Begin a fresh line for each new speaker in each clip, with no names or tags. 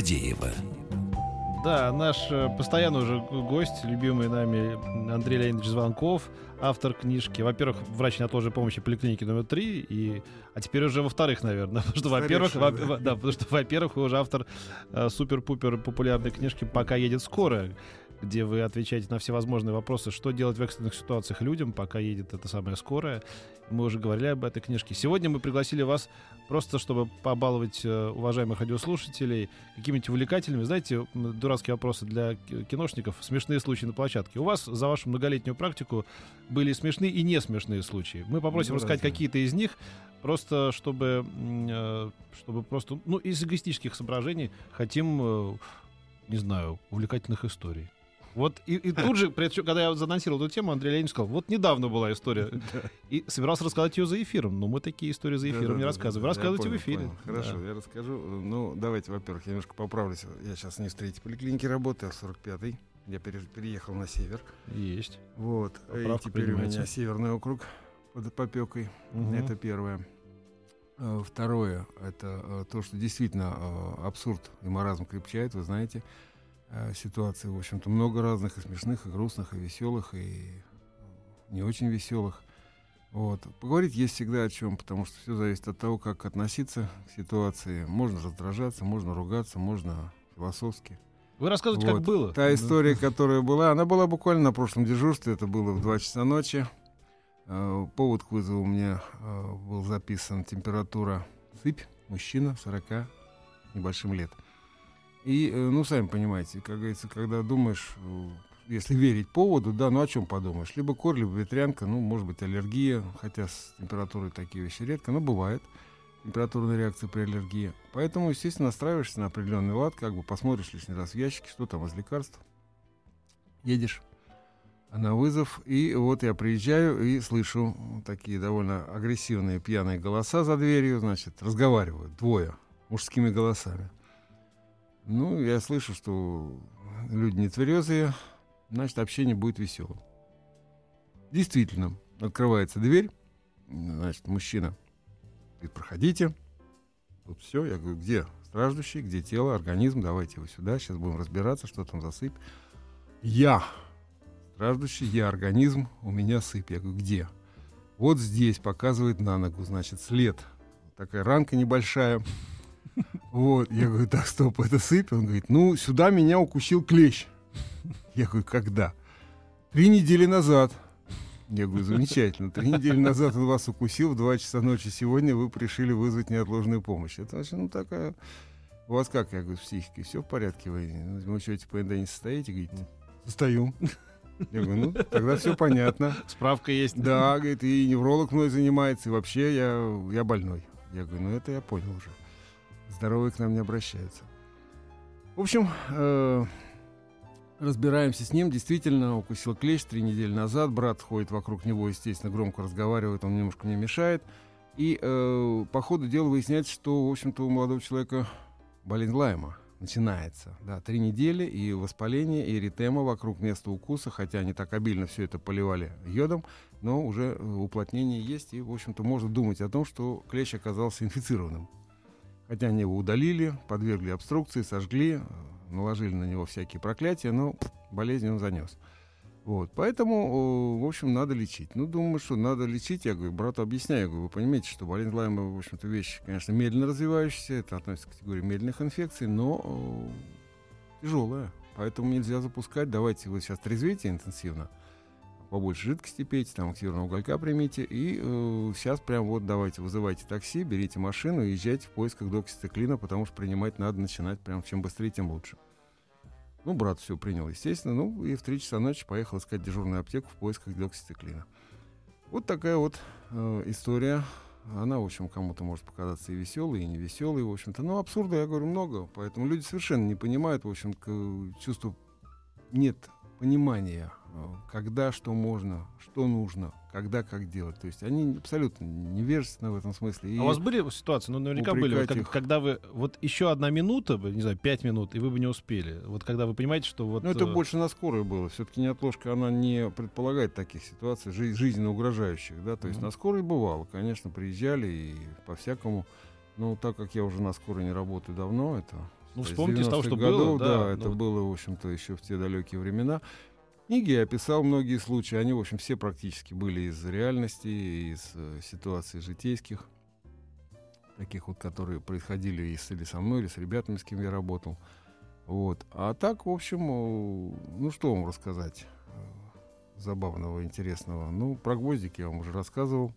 Фадеева.
Да, наш э, постоянный уже гость, любимый нами Андрей Леонидович Звонков, автор книжки, во-первых, врач неотложной помощи поликлиники номер три, и, а теперь уже во-вторых, наверное, потому что, во-первых, во, да, потому что, во-первых, вы уже автор э, супер-пупер популярной книжки «Пока едет скорая», где вы отвечаете на все возможные вопросы, что делать в экстренных ситуациях людям, пока едет эта самая скорая. Мы уже говорили об этой книжке. Сегодня мы пригласили вас просто, чтобы побаловать э, уважаемых радиослушателей какими-нибудь увлекательными, знаете, дурацкие вопросы для киношников, смешные случаи на площадке. У вас за вашу многолетнюю практику были смешные и не смешные случаи. Мы попросим ну, рассказать какие-то из них, просто чтобы, э, чтобы просто, ну, из эгоистических соображений хотим, э, не знаю, увлекательных историй. Вот и, и тут же, когда я занонсировал эту тему, Андрей Леонидович сказал, вот недавно была история. И собирался рассказать ее за эфиром, но мы такие истории за эфиром не рассказываем. Рассказывайте в эфире.
Хорошо, я расскажу. Ну, давайте, во-первых, я немножко поправлюсь. Я сейчас не в третьей поликлинике работаю, а в 45-й. Я переехал на север.
Есть.
Вот. и теперь у меня северный округ под попекой. Это первое. Э, второе, это э, то, что действительно э, абсурд и маразм крепчает, вы знаете. Э, ситуаций, в общем-то, много разных, и смешных, и грустных, и веселых, и не очень веселых. Вот. Поговорить есть всегда о чем, потому что все зависит от того, как относиться к ситуации. Можно раздражаться, можно ругаться, можно философски.
Вы рассказывайте, вот. как было.
Та история, которая была, она была буквально на прошлом дежурстве, это было в 2 часа ночи. Э, повод к вызову у меня э, был записан температура сыпь, мужчина 40 небольшим лет. И, э, ну, сами понимаете, как говорится, когда думаешь, э, если верить поводу, да, ну о чем подумаешь? Либо кор, либо ветрянка, ну, может быть, аллергия, хотя с температурой такие вещи редко, но бывает температурная реакция при аллергии. Поэтому, естественно, настраиваешься на определенный лад, как бы посмотришь лишний раз в ящике, что там из лекарств. Едешь на вызов, и вот я приезжаю и слышу такие довольно агрессивные пьяные голоса за дверью, значит, разговаривают двое мужскими голосами. Ну, я слышу, что люди не тверезые, значит, общение будет веселым. Действительно, открывается дверь, значит, мужчина говорит, проходите. Тут все, я говорю, где страждущий, где тело, организм, давайте вы сюда, сейчас будем разбираться, что там за сыпь. Я страждущий, я организм, у меня сыпь. Я говорю, где? Вот здесь показывает на ногу, значит, след. Такая ранка небольшая. Вот, я говорю, так, стоп, это сыпь? Он говорит, ну, сюда меня укусил клещ. Я говорю, когда? Три недели назад. Я говорю, замечательно. Три недели назад он вас укусил, в два часа ночи сегодня вы решили вызвать неотложную помощь. Это значит, ну, такая... У вас как, я говорю, с психикой все в порядке? Вы, вы что, типа, не состоите? Говорит, состою. Я говорю, ну, тогда все понятно.
Справка есть.
Да, говорит, и невролог мной занимается, и вообще я, я больной. Я говорю, ну, это я понял уже здоровые к нам не обращаются. В общем, э, разбираемся с ним. Действительно, укусил клещ три недели назад. Брат ходит вокруг него, естественно, громко разговаривает, он немножко мне мешает. И э, по ходу дела выясняется, что, в общем-то, у молодого человека болезнь Лайма начинается. Да, три недели и воспаление, и эритема вокруг места укуса, хотя они так обильно все это поливали йодом, но уже э, уплотнение есть, и, в общем-то, можно думать о том, что клещ оказался инфицированным. Хотя они его удалили, подвергли обструкции, сожгли, наложили на него всякие проклятия, но болезнь он занес. Вот, поэтому, в общем, надо лечить. Ну, думаю, что надо лечить. Я говорю, брату объясняю, я говорю, вы понимаете, что болезнь Лайма, в общем-то, вещь, конечно, медленно развивающаяся, это относится к категории медленных инфекций, но тяжелая. Поэтому нельзя запускать. Давайте вы сейчас трезвите интенсивно побольше жидкости пейте, там активного уголька примите. И э, сейчас прям вот давайте вызывайте такси, берите машину и езжайте в поисках доксициклина, потому что принимать надо начинать прям чем быстрее, тем лучше. Ну, брат все принял, естественно. Ну, и в 3 часа ночи поехал искать дежурную аптеку в поисках доксициклина. Вот такая вот э, история. Она, в общем, кому-то может показаться и веселой, и не веселой, в общем-то. Но абсурда, я говорю, много. Поэтому люди совершенно не понимают, в общем, чувство нет понимания, когда что можно, что нужно, когда как делать. То есть они абсолютно невежественны в этом смысле.
И а у вас были ситуации, ну наверняка были, вот, как, когда вы вот еще одна минута, не знаю, пять минут, и вы бы не успели. Вот когда вы понимаете, что вот.
Ну это э... больше на скорой было. Все-таки неотложка она не предполагает таких ситуаций жи- жизненно угрожающих, да. То есть mm-hmm. на скорой бывало, конечно, приезжали и по всякому. Но так как я уже на скорой не работаю давно, это
ну, вспомните с того, что
годов,
было. Да,
да это ну... было, в общем-то, еще в те далекие времена. Книги я описал многие случаи. Они, в общем, все практически были из реальности, из э, ситуаций житейских. Таких вот, которые происходили и с, или со мной, или с ребятами, с кем я работал. Вот. А так, в общем, э, ну что вам рассказать э, забавного, интересного? Ну, про гвоздики я вам уже рассказывал.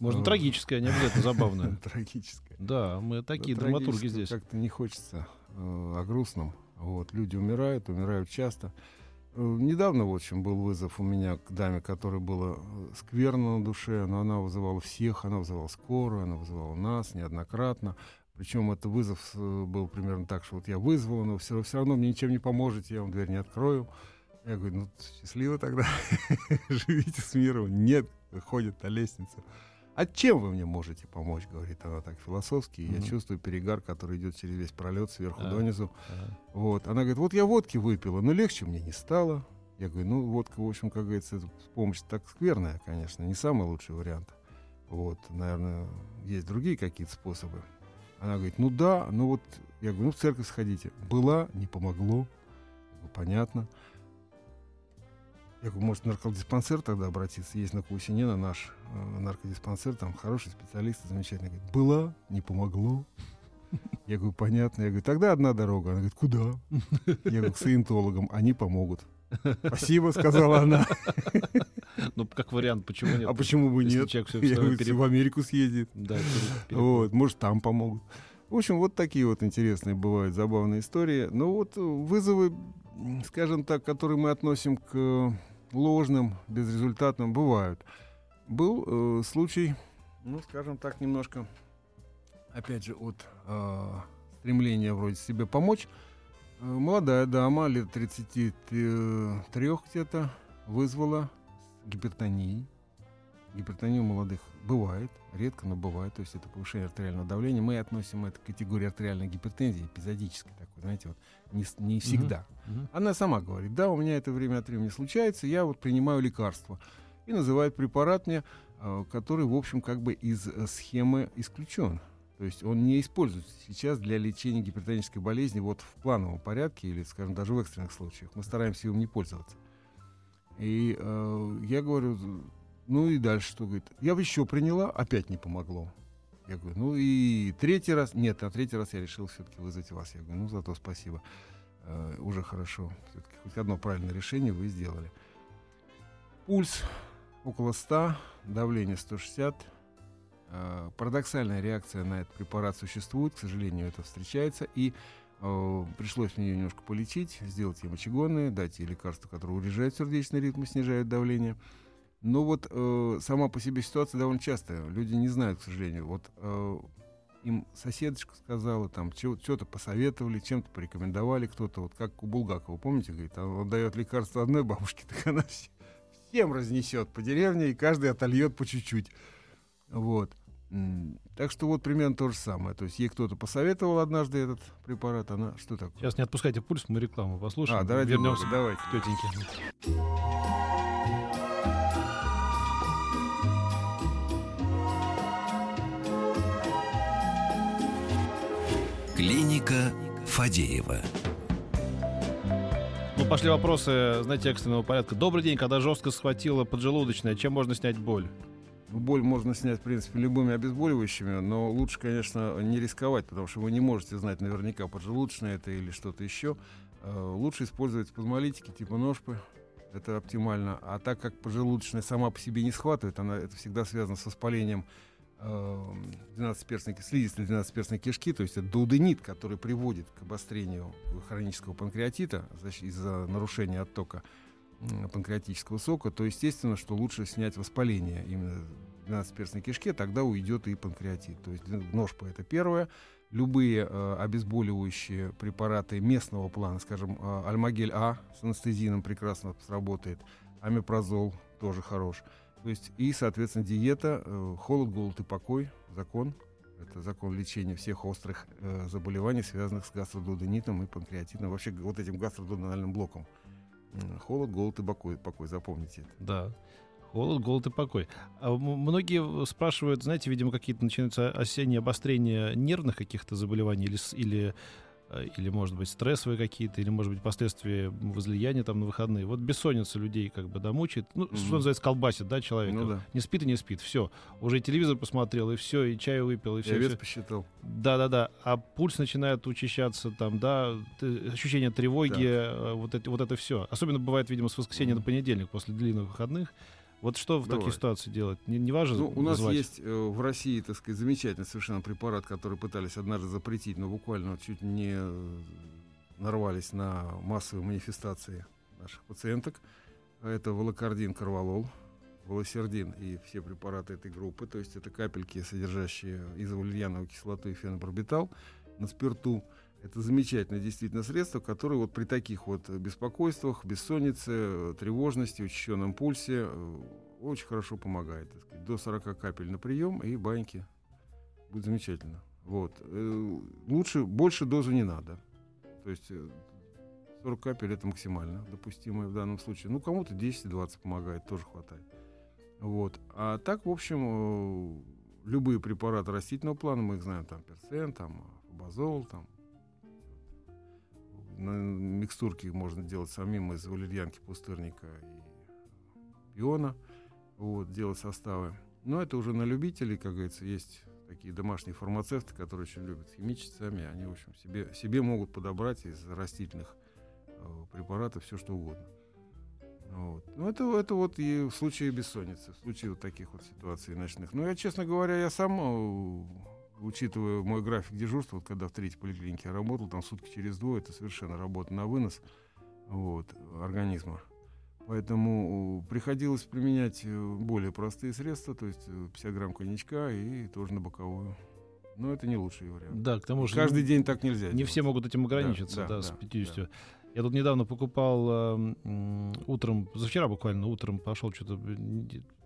Можно трагическое, а не обязательно забавное.
Трагическое.
Да, мы такие драматурги здесь.
Как-то не хочется о грустном. Вот, люди умирают, умирают часто. Э, недавно, в общем, был вызов у меня к даме, которая была э, скверна на душе, но она вызывала всех, она вызывала скорую, она вызывала нас неоднократно. Причем это вызов э, был примерно так, что вот я вызвала, но все, все равно мне ничем не поможете, я вам дверь не открою. Я говорю, ну, счастливо тогда, живите с миром. Нет, выходит на лестницу. А чем вы мне можете помочь, говорит она так философски. Mm-hmm. Я чувствую перегар, который идет через весь пролет сверху uh-huh. донизу. Uh-huh. Вот. Она говорит, вот я водки выпила, но легче мне не стало. Я говорю, ну, водка, в общем, как говорится, помощь так скверная, конечно, не самый лучший вариант. Вот, наверное, есть другие какие-то способы. Она говорит, ну да, ну вот, я говорю, ну в церковь сходите. Была, не помогло. понятно. Я говорю, может, наркодиспансер тогда обратиться? Есть на Кусинена наш э, наркодиспансер, там хороший специалист, замечательный. Говорит, была, не помогло. Я говорю, понятно. Я говорю, тогда одна дорога. Она говорит, куда? Я говорю, к саентологам, они помогут. Спасибо, сказала она.
Ну, как вариант, почему нет?
А почему бы нет? Человек все Я говорю, переп... в Америку съездит. Да, вот, может, там помогут. В общем, вот такие вот интересные бывают забавные истории. Но вот вызовы, скажем так, которые мы относим к ложным, безрезультатным, бывают. Был э, случай, ну, скажем так, немножко, опять же, от э, стремления вроде себе помочь. Э, молодая дама, лет 33 где-то, вызвала гипертонией. Гипертония у молодых бывает, редко, но бывает. То есть это повышение артериального давления. Мы относим это к категории артериальной гипертензии, эпизодической такой, знаете, вот не, не всегда. Uh-huh. Uh-huh. Она сама говорит, да, у меня это время от времени случается, я вот принимаю лекарства. И называет препарат мне, э, который, в общем, как бы из э, схемы исключен. То есть он не используется сейчас для лечения гипертонической болезни вот в плановом порядке или, скажем, даже в экстренных случаях. Мы стараемся им не пользоваться. И э, я говорю, ну и дальше что, говорит, я еще приняла, опять не помогло. Я говорю, ну и третий раз, нет, а третий раз я решил все-таки вызвать вас. Я говорю, ну зато спасибо, э, уже хорошо. Все-таки хоть одно правильное решение вы сделали. Пульс около 100, давление 160. Э, парадоксальная реакция на этот препарат существует, к сожалению, это встречается. И э, пришлось мне ее немножко полечить, сделать ей мочегонные, дать ей лекарства, которые урежают сердечный ритм и снижают давление. Но вот э, сама по себе ситуация довольно частая. Люди не знают, к сожалению. Вот э, им соседочка сказала, там, что-то посоветовали, чем-то порекомендовали кто-то. Вот как у Булгакова, помните, говорит, он дает лекарство одной бабушке, так она все, всем разнесет по деревне, и каждый отольет по чуть-чуть. Вот. Так что вот примерно то же самое. То есть ей кто-то посоветовал однажды этот препарат, она что такое?
Сейчас не отпускайте пульс, мы рекламу послушаем.
А, давайте, вернемся. Давайте.
Тетеньки.
Клиника Фадеева.
Ну, пошли вопросы, знаете, экстренного порядка. Добрый день, когда жестко схватила поджелудочная, чем можно снять боль?
Боль можно снять, в принципе, любыми обезболивающими, но лучше, конечно, не рисковать, потому что вы не можете знать наверняка, поджелудочная это или что-то еще. Э, лучше использовать спазмолитики типа ножпы, это оптимально. А так как поджелудочная сама по себе не схватывает, она, это всегда связано с воспалением 12-перстной, слизистой 12-перстной кишки, то есть это дуоденит, который приводит к обострению хронического панкреатита из-за нарушения оттока. панкреатического сока, то естественно, что лучше снять воспаление именно в 12-перстной кишке, тогда уйдет и панкреатит. То есть ножпа это первое. Любые э, обезболивающие препараты местного плана, скажем, э, альмагель А с анестезином прекрасно сработает, амипрозол тоже хорош. То есть и, соответственно, диета, э, холод, голод и покой, закон. Это закон лечения всех острых э, заболеваний, связанных с гастродуденитом и панкреатитом, вообще вот этим гастродуденальным блоком. Холод, голод и покой, покой запомните это.
Да. Холод, голод и покой. А многие спрашивают, знаете, видимо, какие-то начинаются осенние обострения нервных каких-то заболеваний или, или Э, или, может быть, стрессовые какие-то, или, может быть, последствия возлияния там на выходные. Вот бессонница людей как бы, да, мучает. Ну, mm-hmm. что называется, колбасит, да, человека. Ну, да. Не спит и не спит, все. Уже и телевизор посмотрел, и все, и чай выпил, и все.
Я посчитал.
Да-да-да. А пульс начинает учащаться, там, да, ощущение тревоги, так. Э, вот это, вот это все. Особенно бывает, видимо, с воскресенья mm-hmm. на понедельник, после длинных выходных. Вот что в Бывает. таких ситуациях делать? Не, не важно.
Ну, у нас назвать. есть э, в России, так сказать, замечательный совершенно препарат, который пытались однажды запретить, но буквально чуть не э, нарвались на массовые манифестации наших пациенток. Это волокардин, карвалол, волосердин и все препараты этой группы. То есть это капельки, содержащие изовальяновую кислоту и фенобарбитал на спирту. Это замечательное действительно средство, которое вот при таких вот беспокойствах, бессоннице, тревожности, учащенном пульсе э, очень хорошо помогает. Так сказать. До 40 капель на прием и баньки. Будет замечательно. Вот. Э, лучше, больше дозы не надо. То есть 40 э, капель это максимально допустимое в данном случае. Ну, кому-то 10-20 помогает, тоже хватает. Вот. А так, в общем, любые препараты растительного плана, мы их знаем, там персен, там базол, там на микстурке можно делать самим из валерьянки, пустырника и пиона. Вот, делать составы. Но это уже на любителей, как говорится, есть такие домашние фармацевты, которые очень любят химичить сами. Они, в общем, себе, себе могут подобрать из растительных э, препаратов все, что угодно. Вот. Ну, это, это вот и в случае бессонницы, в случае вот таких вот ситуаций ночных. Ну, я, честно говоря, я сам э, учитывая мой график дежурства, вот когда в третьей поликлинике я работал, там сутки через двое, это совершенно работа на вынос вот, организма. Поэтому э, приходилось применять э, более простые средства, то есть 50 э, грамм коньячка и тоже на боковую. Но это не лучший вариант.
Да, к тому же
каждый день так нельзя.
Не делать. все могут этим ограничиться, да, да, да с 50. Да. Я тут недавно покупал э, утром, завчера буквально утром пошел что-то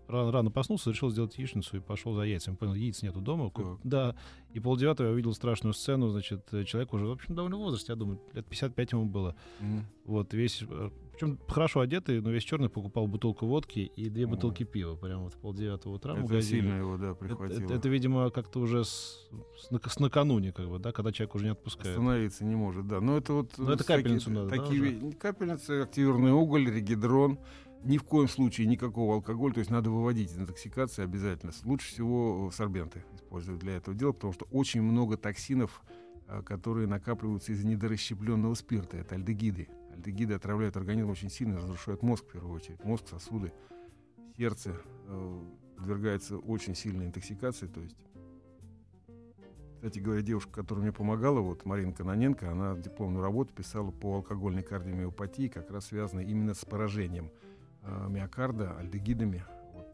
рано, рано проснулся, решил сделать яичницу и пошел за яйцами. Понял, яиц нету дома. Так. Да. И полдевятого я увидел страшную сцену. Значит, человек уже, в общем, довольно в возрасте, я думаю, лет 55 ему было. Mm. Вот, весь э, причем хорошо одетый, но весь черный покупал бутылку водки и две бутылки пива прямо вот полдевятого утра
это сильно его, да, прихватило.
Это, это, это видимо, как-то уже с, с, с накануне, как бы, да, когда человек уже не отпускает.
Остановиться не может, да. Но это вот...
Но это капельницу
такие,
надо,
такие, да, Капельницы, активированный уголь, регидрон, ни в коем случае никакого алкоголя, то есть надо выводить из интоксикации обязательно. Лучше всего сорбенты использовать для этого дела, потому что очень много токсинов, а, которые накапливаются из-за недорасщепленного спирта. Это альдегиды. Альдегиды отравляют организм очень сильно, разрушают мозг в первую очередь. Мозг, сосуды, сердце э, подвергается очень сильной интоксикации. То есть, кстати говоря, девушка, которая мне помогала, вот Марина Каноненко, она дипломную работу писала по алкогольной кардиомиопатии, как раз связанной именно с поражением э, миокарда альдегидами вот,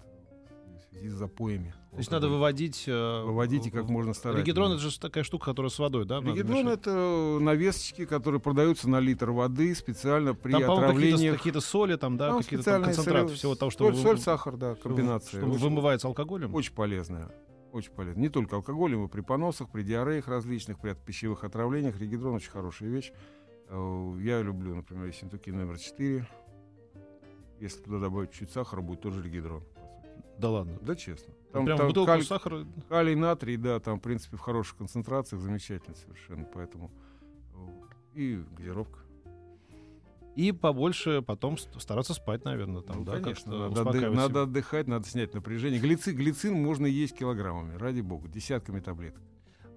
в связи с запоями.
То есть надо выводить... Э,
выводить и как можно стараться.
Регидрон — это же такая штука, которая с водой, да?
Регидрон — это навесочки, которые продаются на литр воды специально при там, отравлении.
какие-то соли, там, да, там какие-то там концентраты соли, всего того, что...
Соль, вы, соль, сахар, да, комбинация.
Что, вымывается алкоголем?
Очень полезная. Очень полезно. Не только алкоголем, и при поносах, при диареях различных, при пищевых отравлениях. Регидрон очень хорошая вещь. Э, я люблю, например, ессентуки номер 4 если туда добавить чуть сахара, будет тоже регидрон.
Да ладно?
Да честно.
Там, Прям там бутылку каль... сахара?
Калий, натрий, да, там, в принципе, в хороших концентрациях замечательно совершенно. Поэтому и газировка.
И побольше потом стараться спать, наверное, там,
ну,
да,
конечно, надо, отдых, надо отдыхать, надо снять напряжение. Глицин, глицин можно есть килограммами, ради бога, десятками таблеток.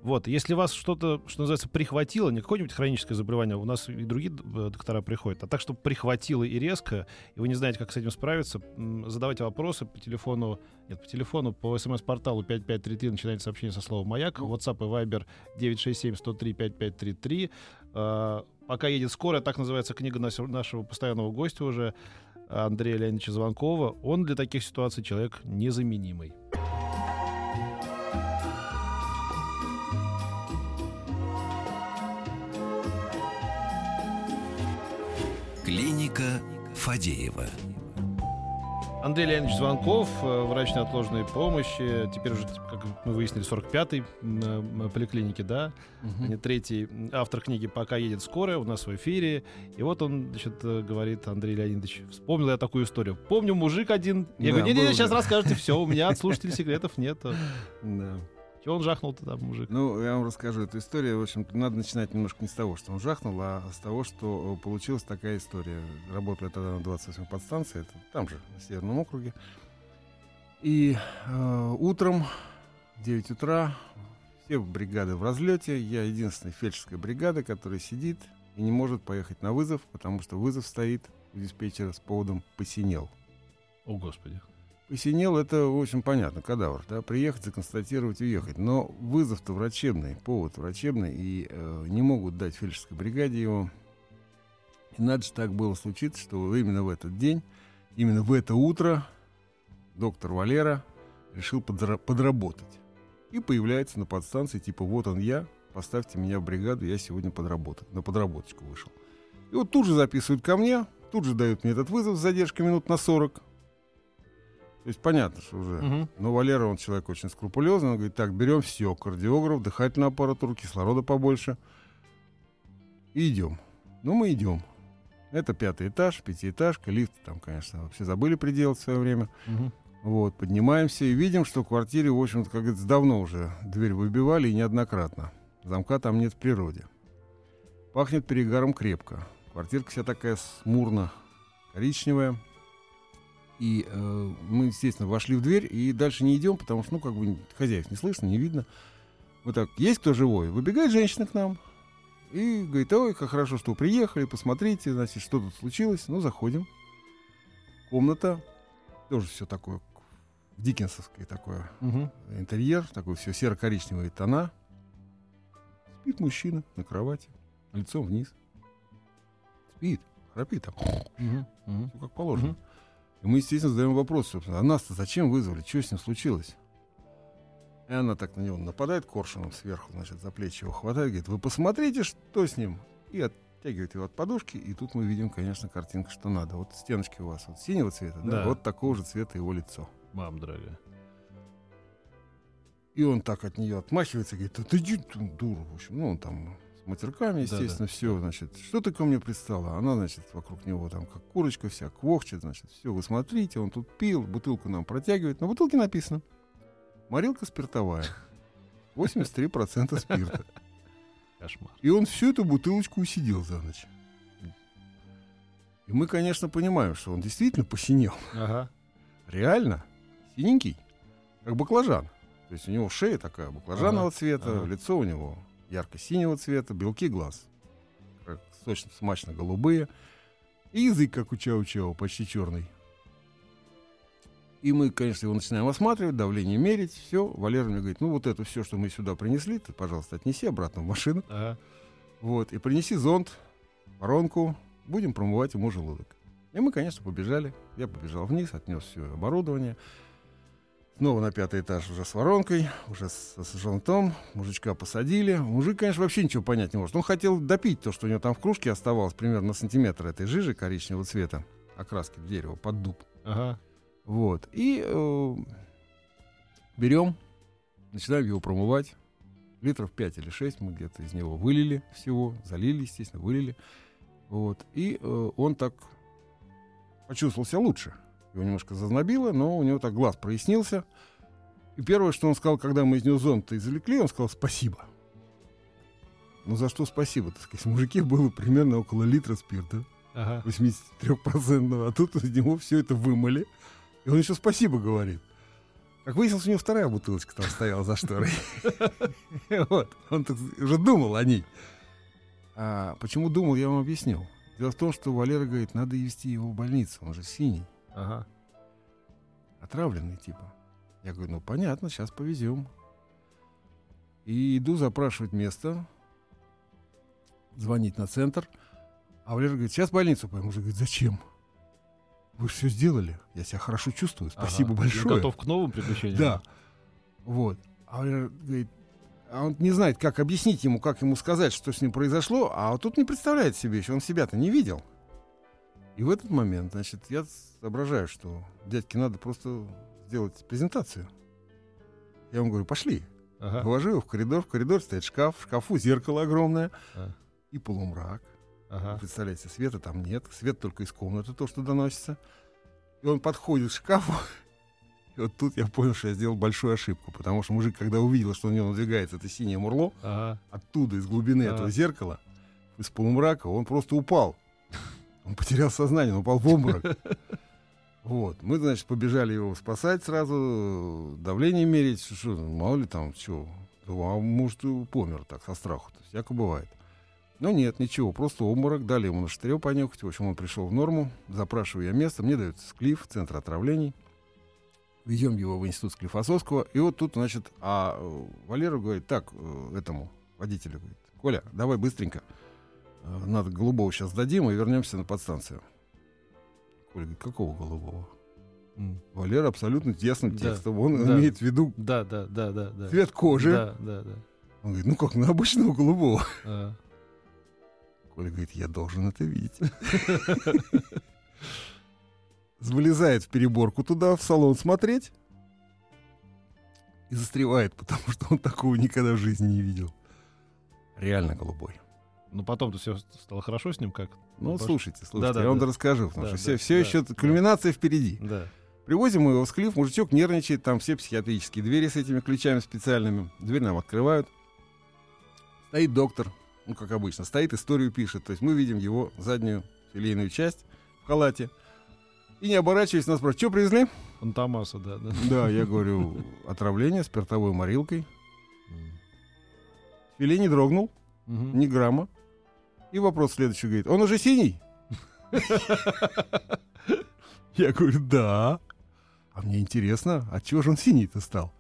Вот, если вас что-то, что называется, прихватило, не какое-нибудь хроническое заболевание, у нас и другие э, доктора приходят, а так, что прихватило и резко, и вы не знаете, как с этим справиться, задавайте вопросы по телефону, нет, по телефону, по смс-порталу 5533, начинайте сообщение со слова «Маяк», WhatsApp и Viber 967-103-5533. Э, пока едет скорая, так называется книга нашего постоянного гостя уже, Андрея Леонидовича Звонкова. Он для таких ситуаций человек незаменимый.
Клиника Фадеева.
Андрей Леонидович Звонков, э, врач неотложной помощи, теперь уже, как мы выяснили, 45-й э, поликлинике, да, а не третий. Автор книги «Пока едет скорая» у нас в эфире. И вот он, значит, э, говорит, Андрей Леонидович, вспомнил я такую историю. Помню, мужик один. Я
Да,
говорю, не-не,
был,
сейчас расскажете все, у меня от слушателей секретов нет.
Да.
Чего он жахнул-то там, мужик?
Ну, я вам расскажу эту историю. В общем, надо начинать немножко не с того, что он жахнул, а с того, что э, получилась такая история. Работал я тогда на 28-й подстанции, это там же, на Северном округе. И э, утром, в 9 утра, все бригады в разлете. Я единственная фельдшерская бригада, которая сидит и не может поехать на вызов, потому что вызов стоит у диспетчера с поводом «посинел».
О, Господи.
Посинел, это, в общем, понятно, кадавр, да, приехать, законстатировать уехать. Но вызов-то врачебный, повод врачебный, и э, не могут дать фельдшерской бригаде его. И надо же так было случиться, что именно в этот день, именно в это утро доктор Валера решил подра- подработать. И появляется на подстанции, типа, вот он я, поставьте меня в бригаду, я сегодня подработал, на подработочку вышел. И вот тут же записывают ко мне, тут же дают мне этот вызов с задержкой минут на 40. То есть понятно, что уже.
Мгм.
Но Валера, он человек очень скрупулезный. Он говорит, так, берем все, кардиограф, дыхательную аппаратуру, кислорода побольше. И идем. Ну, мы идем. Это пятый этаж, пятиэтажка, лифт там, конечно, вообще забыли приделать в свое время.
Мгм.
Вот, поднимаемся и видим, что в квартире, в общем-то, как говорится, давно уже дверь выбивали и неоднократно. Замка там нет в природе. Пахнет перегаром крепко. Квартирка вся такая смурно-коричневая. И э, мы, естественно, вошли в дверь и дальше не идем, потому что, ну, как бы хозяев не слышно, не видно. Вот так, есть кто живой? Выбегает женщина к нам и говорит, ой, как хорошо, что вы приехали, посмотрите, значит, что тут случилось. Ну, заходим. Комната, тоже все такое диккенсовское такое
Мгм.
интерьер, такой все серо-коричневые тона. Спит мужчина на кровати, лицом вниз. Спит, храпит там.
Мгм.
все как положено.
Мгм.
И мы, естественно, задаем вопрос, собственно, а нас-то зачем вызвали, что с ним случилось? И она так на него нападает коршуном сверху, значит, за плечи его хватает, говорит, вы посмотрите, что с ним. И оттягивает его от подушки, и тут мы видим, конечно, картинка, что надо. Вот стеночки у вас вот синего цвета, да,
Да.
вот такого же цвета его лицо.
Мам, дорогая.
И он так от нее отмахивается, говорит, да ты, дура, в общем. Ну, он там матерками, естественно, все, значит, что ты ко мне пристала? Она, значит, вокруг него там как курочка вся, квохчет, значит, все, вы смотрите, он тут пил, бутылку нам протягивает. На бутылке написано, морилка спиртовая, 83% спирта.
Кошмар.
И он всю эту бутылочку усидел за ночь. И мы, конечно, понимаем, что он действительно посинел.
Ага.
реально синенький, как баклажан. То есть у него шея такая баклажанового
Ага,
цвета,
ага.
лицо у него ярко-синего цвета, белки глаз сочно, смачно-голубые, и язык, как у чау-чау, почти черный. И мы, конечно, его начинаем осматривать, давление мерить, все. Валера мне говорит, ну вот это все, что мы сюда принесли, ты, пожалуйста, отнеси обратно в машину.
Ага.
Вот, и принеси зонт, воронку, будем промывать ему желудок. И мы, конечно, побежали. Я побежал вниз, отнес все оборудование. Снова на пятый этаж уже с воронкой, уже с, с зонтом. Мужичка посадили. Мужик, конечно, вообще ничего понять не может. Он хотел допить то, что у него там в кружке оставалось, примерно на сантиметр этой жижи коричневого цвета, окраски в дерево, под дуб.
Ага.
Вот. И э, берем, начинаем его промывать. Литров 5 или 6 мы где-то из него вылили всего. Залили, естественно, вылили. Вот. И э, он так почувствовал себя лучше. Его немножко зазнобило, но у него так глаз прояснился. И первое, что он сказал, когда мы из него зонт извлекли, он сказал спасибо. Ну за что спасибо, так сказать. В мужике было примерно около литра спирта.
Ага.
83%, а тут из него все это вымыли. И он еще спасибо говорит. Как выяснилось, у него вторая бутылочка там стояла за шторой. Вот. Он так уже думал о ней. А почему думал, я вам объяснил. Дело в том, что Валера говорит, надо везти его в больницу, он же синий,
Ага.
отравленный типа. Я говорю, ну понятно, сейчас повезем. И иду запрашивать место, звонить на центр. А Валера говорит, сейчас в больницу поем. Мужик говорит, зачем? Вы все сделали. Я себя хорошо чувствую. Спасибо
Ага.
большое.
Готов к новым приключениям.
Да. Вот. А он говорит, а он не знает, как объяснить ему, как ему сказать, что с ним произошло, а тут не представляет себе еще, он себя-то не видел. И в этот момент, значит, я соображаю, что дядьке надо просто сделать презентацию. Я ему говорю, пошли.
Ага.
Вывожу его в коридор. В коридор стоит шкаф. В шкафу зеркало огромное.
А.
И полумрак.
Ага.
Представляете, света там нет. Свет только из комнаты, то, что доносится. И он подходит к шкафу. И вот тут я понял, что я сделал большую ошибку. Потому что мужик, когда увидел, что на него надвигается это синее мурло,
Ага.
оттуда, из глубины
А.
этого зеркала, из полумрака, он просто упал. Он потерял сознание, он упал в обморок. Вот. Мы, значит, побежали его спасать сразу, давление мерить. Что, мало ли там, что. А может, и помер так, со страху. Всяко бывает. Но нет, ничего, просто обморок. Дали ему на штырё понюхать. В общем, он пришел в норму. Запрашиваю я место. Мне дают склиф, центр отравлений. Везем его в институт Склифосовского. И вот тут, значит, а э, Валера говорит, так, э, этому водителю, говорит, Коля, давай быстренько. Э, Надо голубого сейчас дадим и вернемся на подстанцию. Коля говорит, какого голубого?
М.
Валера абсолютно ясным
Да,
текстом. Он
да.
имеет в виду
Да, да, да, да, да.
цвет кожи.
Да, да, да.
Он говорит, ну как, на обычного голубого.
А.
Коля говорит, я должен это видеть. Вылезает в переборку туда, в салон смотреть. И застревает, потому что он такого никогда в жизни не видел. Реально голубой.
Ну потом-то все стало хорошо с ним как?
Ну,
Паш-
слушайте, слушайте,
Да-да,
я вам
да.
расскажу, потому
Да,
что все,
да,
все
да,
еще
да.
кульминация впереди.
Да.
Привозим мы его в склиф, мужичок нервничает, там все психиатрические двери с этими ключами специальными. Дверь нам открывают. Стоит доктор, ну, как обычно, стоит, историю пишет. То есть мы видим его заднюю филейную часть в халате. И не оборачиваясь, нас спрашивают, что привезли?
Фантомаса, да, да.
Да, я говорю, отравление спиртовой морилкой. Филей не дрогнул,
Мгм.
ни грамма. И вопрос следующий говорит, он уже синий? Я говорю, да. А мне интересно, а чего же он синий-то стал?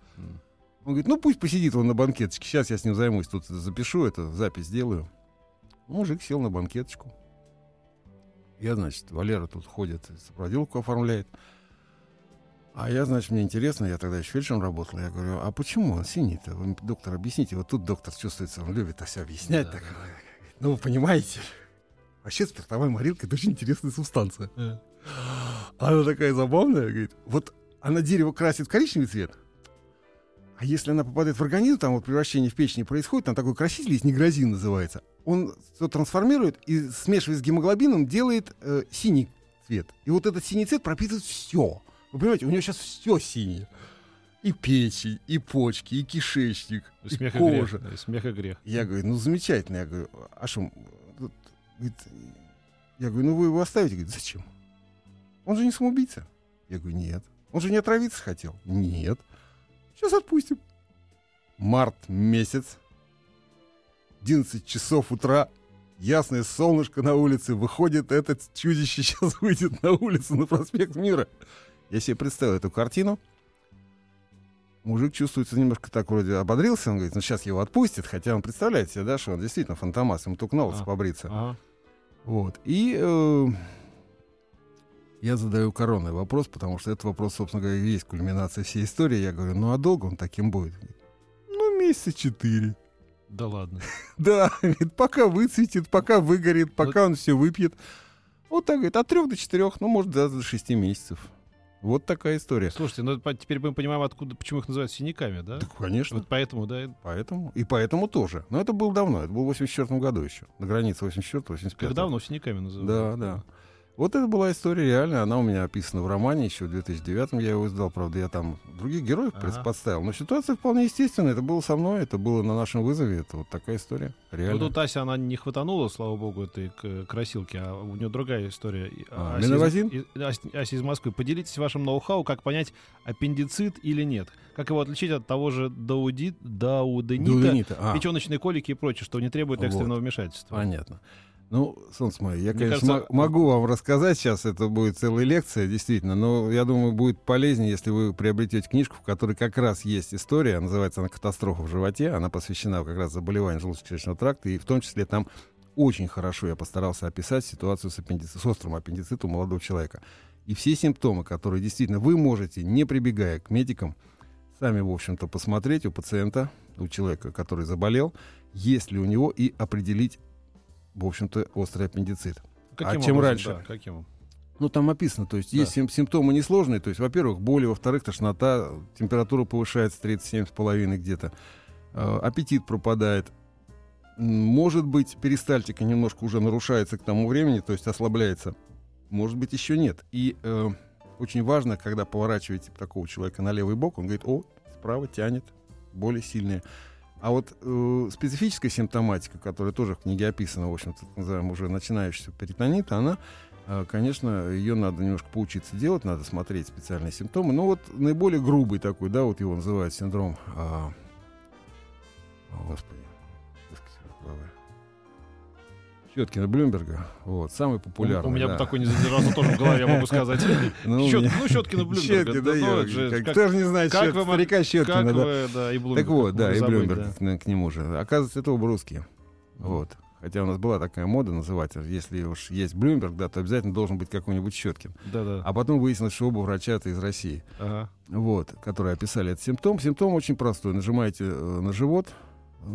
Он говорит, ну пусть посидит он на банкеточке. Сейчас я с ним займусь. Тут запишу это, запись сделаю. Мужик сел на банкеточку. Я, значит, Валера тут ходит, сопроводилку оформляет. А я, значит, мне интересно, я тогда еще фельдшером работал. Я говорю, а почему он синий-то? Вы, доктор, объясните. Вот тут доктор чувствуется, он любит все объяснять.
Да,
так.
да,
Ну, вы понимаете. Вообще спиртовая морилка — это очень интересная субстанция.
Э.
Она такая забавная, говорит. Вот она дерево красит в коричневый цвет, а если она попадает в организм, там вот превращение в печени происходит, там такой краситель есть, негрозин называется. Он все трансформирует и, смешиваясь с гемоглобином, делает э, синий цвет. И вот этот синий цвет пропитывает все. Вы понимаете, у него сейчас все синее. И печень, и почки, и кишечник,
И
и
Смех и
кожа.
грех. да, и Смех и грех.
Я говорю, ну замечательно. Я говорю, а что? я говорю, ну вы его оставите? Говорит, зачем? Он же не самоубийца. Я говорю, нет. Он же не отравиться хотел. Нет. Сейчас отпустим. Март месяц. 11 часов утра. Ясное солнышко на улице. Выходит этот чудище сейчас выйдет на улицу, на проспект Мира. Я себе представил эту картину. Мужик чувствуется немножко так вроде ободрился. Он говорит, ну сейчас его отпустят. Хотя он представляет себе, да, что он действительно фантомас. Ему только на
А.
побриться.
Ага.
Вот. И э, я задаю коронный вопрос, потому что этот вопрос, собственно говоря, и есть кульминация всей истории. Я говорю, ну а долго он таким будет? Ну, месяца четыре.
Да ладно.
Да, говорит, пока выцветит, пока выгорит, пока он все выпьет. Вот так, говорит, от трех до четырех, ну, может, даже до шести месяцев. Вот такая история.
Слушайте, ну теперь мы понимаем, откуда, почему их называют синяками, да?
Так, конечно.
Вот поэтому, да?
Поэтому. И поэтому тоже. Но это было давно. Это было в 84 году еще. На границе 84-85.
Как давно синяками называют?
Да, да. Вот это была история реальная, она у меня описана в романе, еще в 2009 я его издал, правда, я там других героев
Ага.
подставил, но ситуация вполне естественная, это было со мной, это было на нашем вызове, это вот такая история,
Ну,
реально.
тут Ася, она не хватанула, слава богу, этой красилки, а у нее другая история.
А,
Ася из-
Миновазин?
Ася, Ася из Москвы. Поделитесь вашим ноу-хау, как понять, аппендицит или нет. Как его отличить от того же дауди, дауденита,
Дуленита. А,
печеночной колики и прочее, что не требует
Вот.
экстренного вмешательства.
понятно. Ну, солнце мое, я,
Мне
конечно,
кажется,
мо- могу вам рассказать сейчас, это будет целая лекция, действительно, но я думаю, будет полезнее, если вы приобретете книжку, в которой как раз есть история, называется она «Катастрофа в животе», она посвящена как раз заболеванию желудочно-кишечного тракта, и в том числе там очень хорошо я постарался описать ситуацию с, аппендици- с острым аппендицитом у молодого человека. И все симптомы, которые действительно вы можете, не прибегая к медикам, сами, в общем-то, посмотреть у пациента, у человека, который заболел, есть ли у него, и определить, в общем-то, острый аппендицит.
Каким
а чем
образом?
раньше?
Да, каким?
Ну, там описано, то есть
Да.
есть сим- симптомы несложные, то есть, во-первых, боли, во-вторых, тошнота, температура повышается 37,5 где-то, э, аппетит пропадает, может быть, перистальтика немножко уже нарушается к тому времени, то есть ослабляется, может быть, еще нет. И э, очень важно, когда поворачиваете такого человека на левый бок, он говорит, о, справа тянет, боли сильные. А вот э, специфическая симптоматика, которая тоже в книге описана, в общем-то, так называемая уже начинающаяся перитонита, она а, Конечно, ее надо немножко поучиться делать, надо смотреть специальные симптомы. Но вот наиболее грубый такой, да, вот его называют синдром... о, господи. Щеткина Блюмберга. Вот, самый популярный.
У меня
да.
бы такой не задержался тоже в голове, я могу сказать.
Ну,
Щет- Ну, Щеткина Блюмберга. Да,
да,
ну, это же
как- Кто же не знает
как
Щет- старика Щеткина,
Как
да.
вы, да, и Блумберг.
Так вот, да, и Блюмберг
да.
к, нему же. Оказывается, это оба русские. Вот. Хотя у нас была такая мода называть, если уж есть Блюмберг, да, то обязательно должен быть какой-нибудь Щеткин.
Да-да.
А потом выяснилось, что оба врача-то из России,
Ага.
вот, которые описали этот симптом. Симптом очень простой. Нажимаете э, на живот,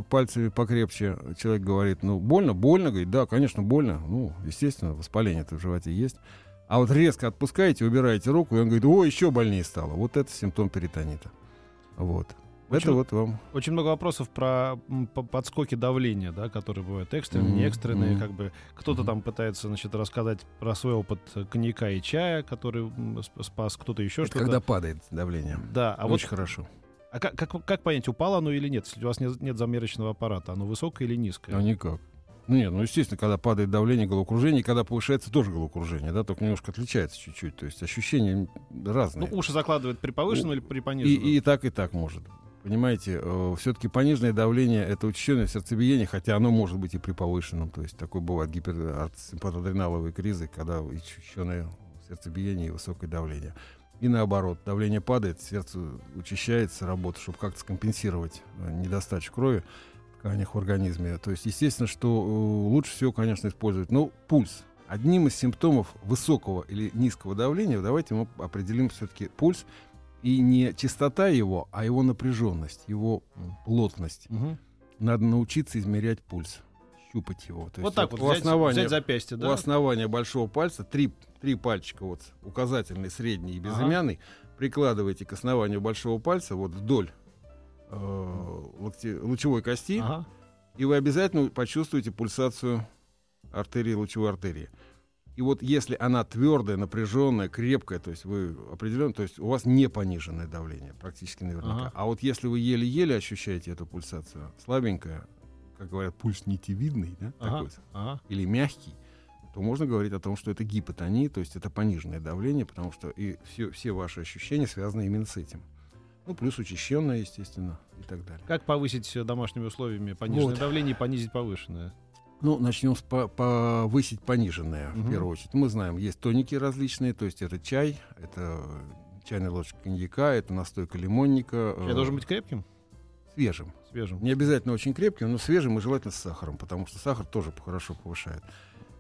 пальцами покрепче. Человек говорит, ну, больно? Больно? Говорит, да, конечно, больно. Ну, естественно, воспаление-то в животе есть. А вот резко отпускаете, убираете руку, и он говорит, о, еще больнее стало. Вот это симптом перитонита. Вот.
Очень-
Это вот вам
Очень много вопросов про подскоки давления, да, которые бывают экстренные,
Мгм,
не экстренные,
мгм.
как бы кто-то
Мгм.
там пытается, значит, рассказать про свой опыт коньяка и чая, который спас, кто-то еще
Это
что-то.
когда падает давление.
Да, а вот
Очень хорошо.
А как, как, как понять, упало оно или нет, если у вас нет, нет замерочного аппарата, оно высокое или низкое?
А никак. Ну нет, ну естественно, когда падает давление, головокружение, и когда повышается тоже головокружение, да, только немножко отличается чуть-чуть. То есть ощущения разные.
Ну, уши закладывают при повышенном или при
и,
пониженном?
и так, и так может. Понимаете, все-таки пониженное давление это учащенное сердцебиение, хотя оно может быть и при повышенном. То есть такое бывает гиперсимпатодреналовые кризы, когда учащенное сердцебиение и высокое давление. И наоборот, давление падает, сердце учащается работа, чтобы как-то скомпенсировать э, недостачу крови в тканях в организме. То есть, естественно, что э, лучше всего, конечно, использовать. Ну, пульс. Одним из симптомов высокого или низкого давления, давайте мы определим все-таки пульс и не частота его, а его напряженность, его плотность.
Мгм.
Надо научиться измерять пульс, щупать его. То
Вот
есть
так вот
у
взять,
основания,
взять запястье,
у
да?
основания большого пальца три, три пальчика, вот указательный, средний и безымянный, прикладываете к основанию большого пальца вот вдоль э, локте- лучевой кости,
Ага.
и вы обязательно почувствуете пульсацию артерии, лучевой артерии. И вот если она твердая, напряженная, крепкая, то есть вы определенно, то есть у вас не пониженное давление, практически наверняка.
Ага.
А вот если вы еле-еле ощущаете эту пульсацию, слабенькая, как говорят, пульс нитевидный, да,
Ага.
такой,
Ага.
или мягкий, то можно говорить о том, что это гипотония, то есть это пониженное давление, потому что и все, все ваши ощущения связаны именно с этим. Ну, плюс учащенное, естественно, и так далее.
Как повысить э, домашними условиями пониженное
Вот.
давление и понизить повышенное?
Ну, начнем с по- повысить пониженное,
Мгм.
в первую очередь. Мы знаем, есть тоники различные, то есть это чай, это чайная ложка коньяка, это настойка лимонника.
Чай
э,
должен быть крепким,
свежим.
свежим.
Не обязательно очень крепким, но свежим и желательно с сахаром, потому что сахар тоже хорошо повышает,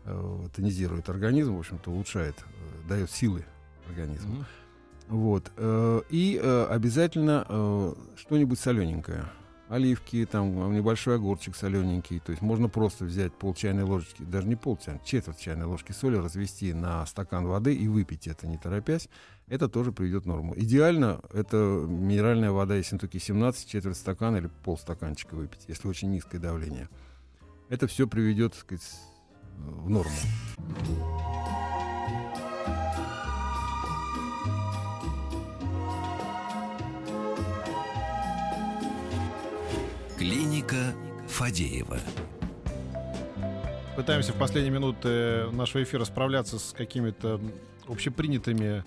э, тонизирует организм, в общем-то, улучшает, э, дает силы организму.
Мгм.
Вот. э, И э, обязательно э, что-нибудь солененькое. Оливки, там э, небольшой огурчик солененький. То есть можно просто взять пол чайной ложечки, даже не пол чайной, четверть чайной ложки соли, развести на стакан воды и выпить это, не торопясь. Это тоже приведет в норму. Идеально это минеральная вода Ессентуки 17, четверть стакана или полстаканчика выпить, если очень низкое давление. Это все приведет, так сказать, в норму.
Клиника Фадеева.
Пытаемся в последние минуты нашего эфира справляться с какими-то общепринятыми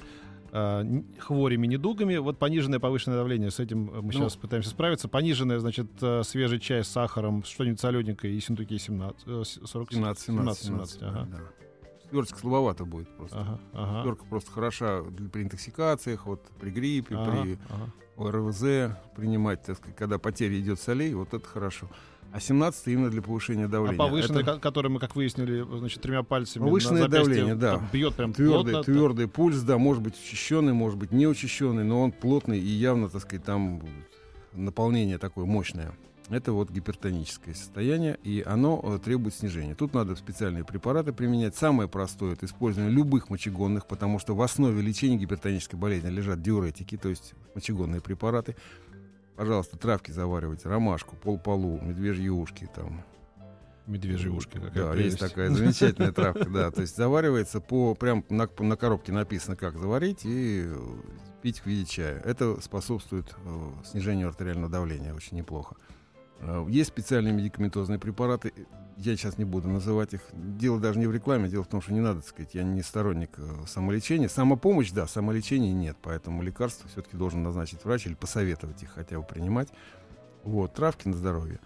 н- хворями, недугами. Вот пониженное повышенное давление, с этим э, мы сейчас пытаемся справиться. Пониженное, значит, э, свежий чай с сахаром, что-нибудь солененькое и синтуки 17, э, с- 40,
17, 17,
17, ага.
да. Четверточка слабовато будет просто.
Ага, ага,
Четверка просто хороша для, при интоксикациях, вот при гриппе,
ага,
при
ага.
ОРВЗ принимать, так сказать, когда потеря идет солей, вот это хорошо. а 17 именно для повышения
А
давления.
повышенное,
Это
ко- которое мы, как выяснили, значит, тремя пальцами
Повышенное
на запястье,
давление, да.
бьет прям
твердый,
плотно.
твердый пульс, да, может быть учащенный, может быть не учащенный, но он плотный и явно, так сказать, там наполнение такое мощное. Это вот гипертоническое состояние, и оно э, требует снижения. Тут надо специальные препараты применять. Самое простое — это использование любых мочегонных, потому что в основе лечения гипертонической болезни лежат диуретики, то есть мочегонные препараты. Пожалуйста, травки заваривайте, ромашку, полполу, медвежьи ушки, там,
Медвежьи ушки, какая
да,
прелесть.
есть такая замечательная травка, да. То есть заваривается по прям на, на коробке написано, как заварить и э, пить в виде чая. Это способствует э, снижению артериального давления очень неплохо. Э, Есть специальные медикаментозные препараты. Я сейчас не буду называть их. Дело даже не в рекламе, дело в том, что не надо, так сказать, я не сторонник э, самолечения. Самопомощь, да, самолечения нет, поэтому лекарства все-таки должен назначить врач или посоветовать их хотя бы принимать. Вот, травки на здоровье.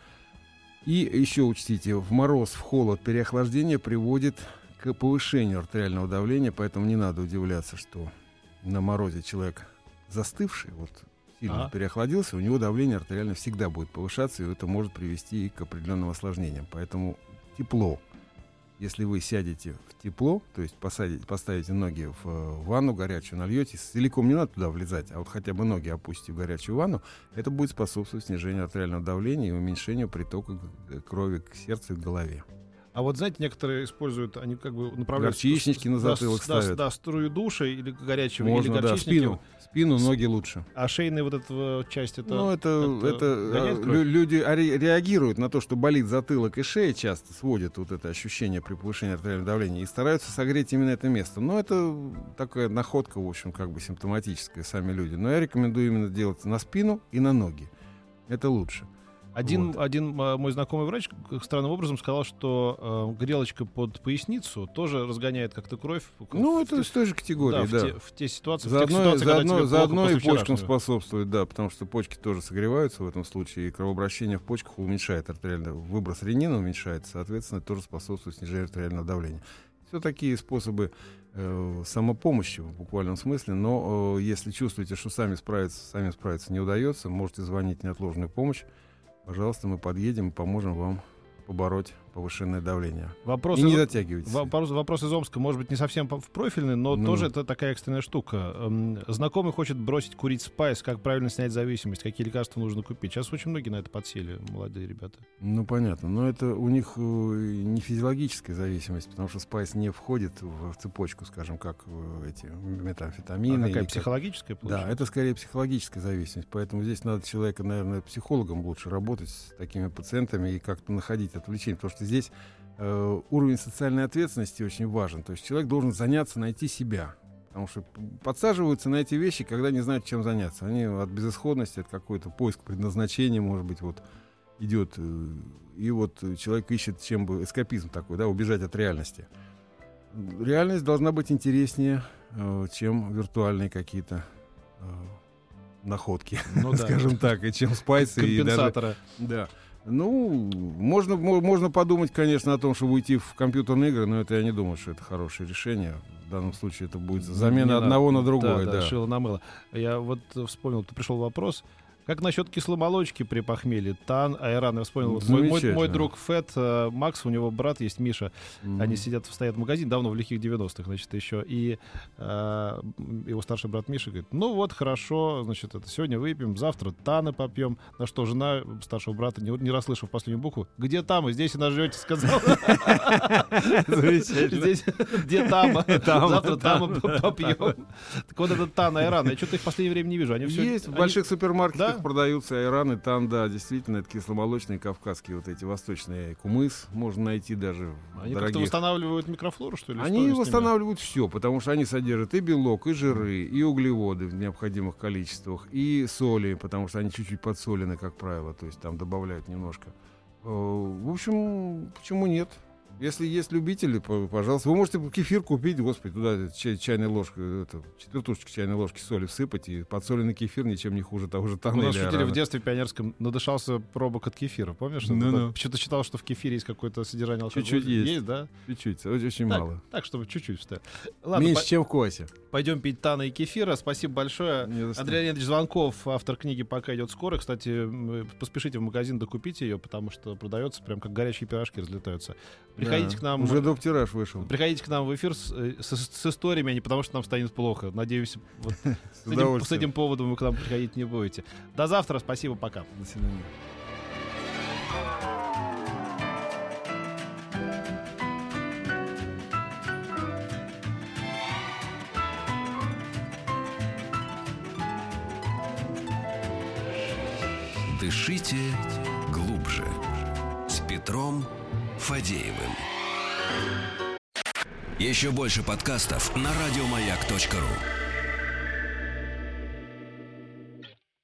И еще учтите, в мороз, в холод переохлаждение приводит к повышению артериального давления, поэтому не надо удивляться, что на морозе человек застывший, вот сильно
А.
переохладился, у него давление артериальное всегда будет повышаться, и это может привести и к определенным осложнениям. Поэтому тепло. Если вы сядете в тепло, то есть посадите, поставите ноги в э, ванну горячую, нальете, целиком не надо туда влезать, а вот хотя бы ноги опустите в горячую ванну, это будет способствовать снижению артериального давления и уменьшению притока крови к сердцу и к голове.
А вот, знаете, некоторые используют, они как бы направляют...
Горчичнички на
да,
затылок
да,
ставят.
Да, струю душа или горячего,
Можно,
или
да, спину, спину, ноги лучше.
А шейная вот эта часть, это...
ну, это,
это
это, э, лю- люди ре- реагируют на то, что болит затылок и шея часто, сводят вот это ощущение при повышении артериального давления и стараются согреть именно это место. Но это такая находка, в общем, как бы симптоматическая, сами люди. Но я рекомендую именно делать на спину и на ноги. Это лучше.
Один,
Вот.
один а, мой знакомый врач странным образом сказал, что э, грелочка под поясницу тоже разгоняет как-то кровь.
Ну,
в
это с той же категории,
да,
да.
В, те, в те ситуации, в тех
Заодно,
ситуациях, когда
заодно,
тебе
заодно и почкам способствует, да, потому что почки тоже согреваются в этом случае, и кровообращение в почках уменьшает артериальное, выброс ренина уменьшается, соответственно, тоже способствует снижению артериального давления. Все такие способы э, самопомощи в буквальном смысле, но э, если чувствуете, что сами справиться, сами справиться не удается, можете звонить в неотложную помощь. Пожалуйста, мы подъедем и поможем вам побороть повышенное давление.
Вопрос,
и не
из-
затягивайтесь.
вопрос, вопрос из Омска, может быть, не совсем в профильный, но
Ну.
тоже это такая экстренная штука. Эм, Знакомый хочет бросить курить спайс, как правильно снять зависимость, какие лекарства нужно купить. Сейчас очень многие на это подсели, молодые ребята.
Ну, понятно. Но это у них э, не физиологическая зависимость, потому что спайс не входит в, цепочку, скажем, как э, эти метамфетамины.
А
или
какая
как-
психологическая
Да,
получается?
это скорее психологическая зависимость. Поэтому здесь надо человека, наверное, психологом лучше работать с такими пациентами и как-то находить отвлечение. Потому что здесь э, уровень социальной ответственности очень важен. То есть человек должен заняться, найти себя. Потому что подсаживаются на эти вещи, когда не знают, чем заняться. Они от безысходности, от какой-то поиск предназначения, может быть, вот идет. э, И вот человек ищет, чем бы эскапизм такой, да, убежать от реальности. Реальность должна быть интереснее, э, чем виртуальные какие-то э, находки,
Ну да.
скажем так, и чем спайсы и даже
Компенсатора.
да. Ну, можно, мо- можно подумать, конечно, о том, чтобы уйти в компьютерные игры, но это я не думаю, что это хорошее решение. В данном случае это будет замена
Не
одного
надо.
на другое,
Да,
да.
да, шило на мыло. Я вот вспомнил, тут пришел вопрос. Как насчет кисломолочки при похмелье? Тан, айран. Я вспомнил, вот мой, мой- мой друг Фет, э, Макс, у него брат есть Миша.
Мгм.
Они сидят, стоят в магазине, давно, в лихих 90-х, значит, еще. И э, его старший брат Миша говорит, ну вот, хорошо, значит, это сегодня выпьем, завтра таны попьем. На что жена старшего брата, не, не расслышав последнюю букву, где там? И здесь и нажрете, сказал. Здесь, где там? Завтра
там,
попьем. Так вот этот тан, айран, я что-то их в последнее время не вижу.
Есть, в больших супермаркетах
Да?
продаются айраны, там, да, действительно, это кисломолочные кавказские вот эти восточные кумыс можно найти даже
Они как-то
дорогих
восстанавливают микрофлору, что ли? Что
Они
ними?
восстанавливают все, потому что они содержат и белок, и жиры, и углеводы в необходимых количествах, и соли, потому что они чуть-чуть подсолены, как правило, то есть там добавляют немножко. Э, В общем, почему нет? Если есть любители, по- пожалуйста. Вы можете кефир купить, господи, туда чай, чайная ложка, это, четвертушечка чайной ложки соли всыпать, и подсоленный кефир ничем не хуже того же
У
тоннеля.
нас учитель в детстве в пионерском надышался пробок от кефира, помнишь?
Ну, ну.
Почему-то считал, что в кефире есть какое-то содержание алкоголя.
Чуть-чуть есть.
Есть, да?
Чуть-чуть, очень,
Так,
мало.
Так, чтобы чуть-чуть вставить. Ладно,
Меньше,
по-
чем в косе.
пойдем пить Тана и кефира. Спасибо большое. Андрей Леонидович Звонков, автор книги «Пока идет скоро». Кстати, м, поспешите в магазин, докупите ее, потому что продается прям как горячие пирожки разлетаются. Приходите
Да,
к нам.
Уже доктираж вышел.
Приходите к нам в эфир с, э, с- с историями, а не потому, что нам станет плохо. Надеюсь, вот
С
с, этим, с этим поводом вы к нам приходить не будете. До завтра, спасибо, пока.
До свидания.
Дышите глубже. С Петром Фадеевым. Еще больше подкастов на радиомаяк.ру.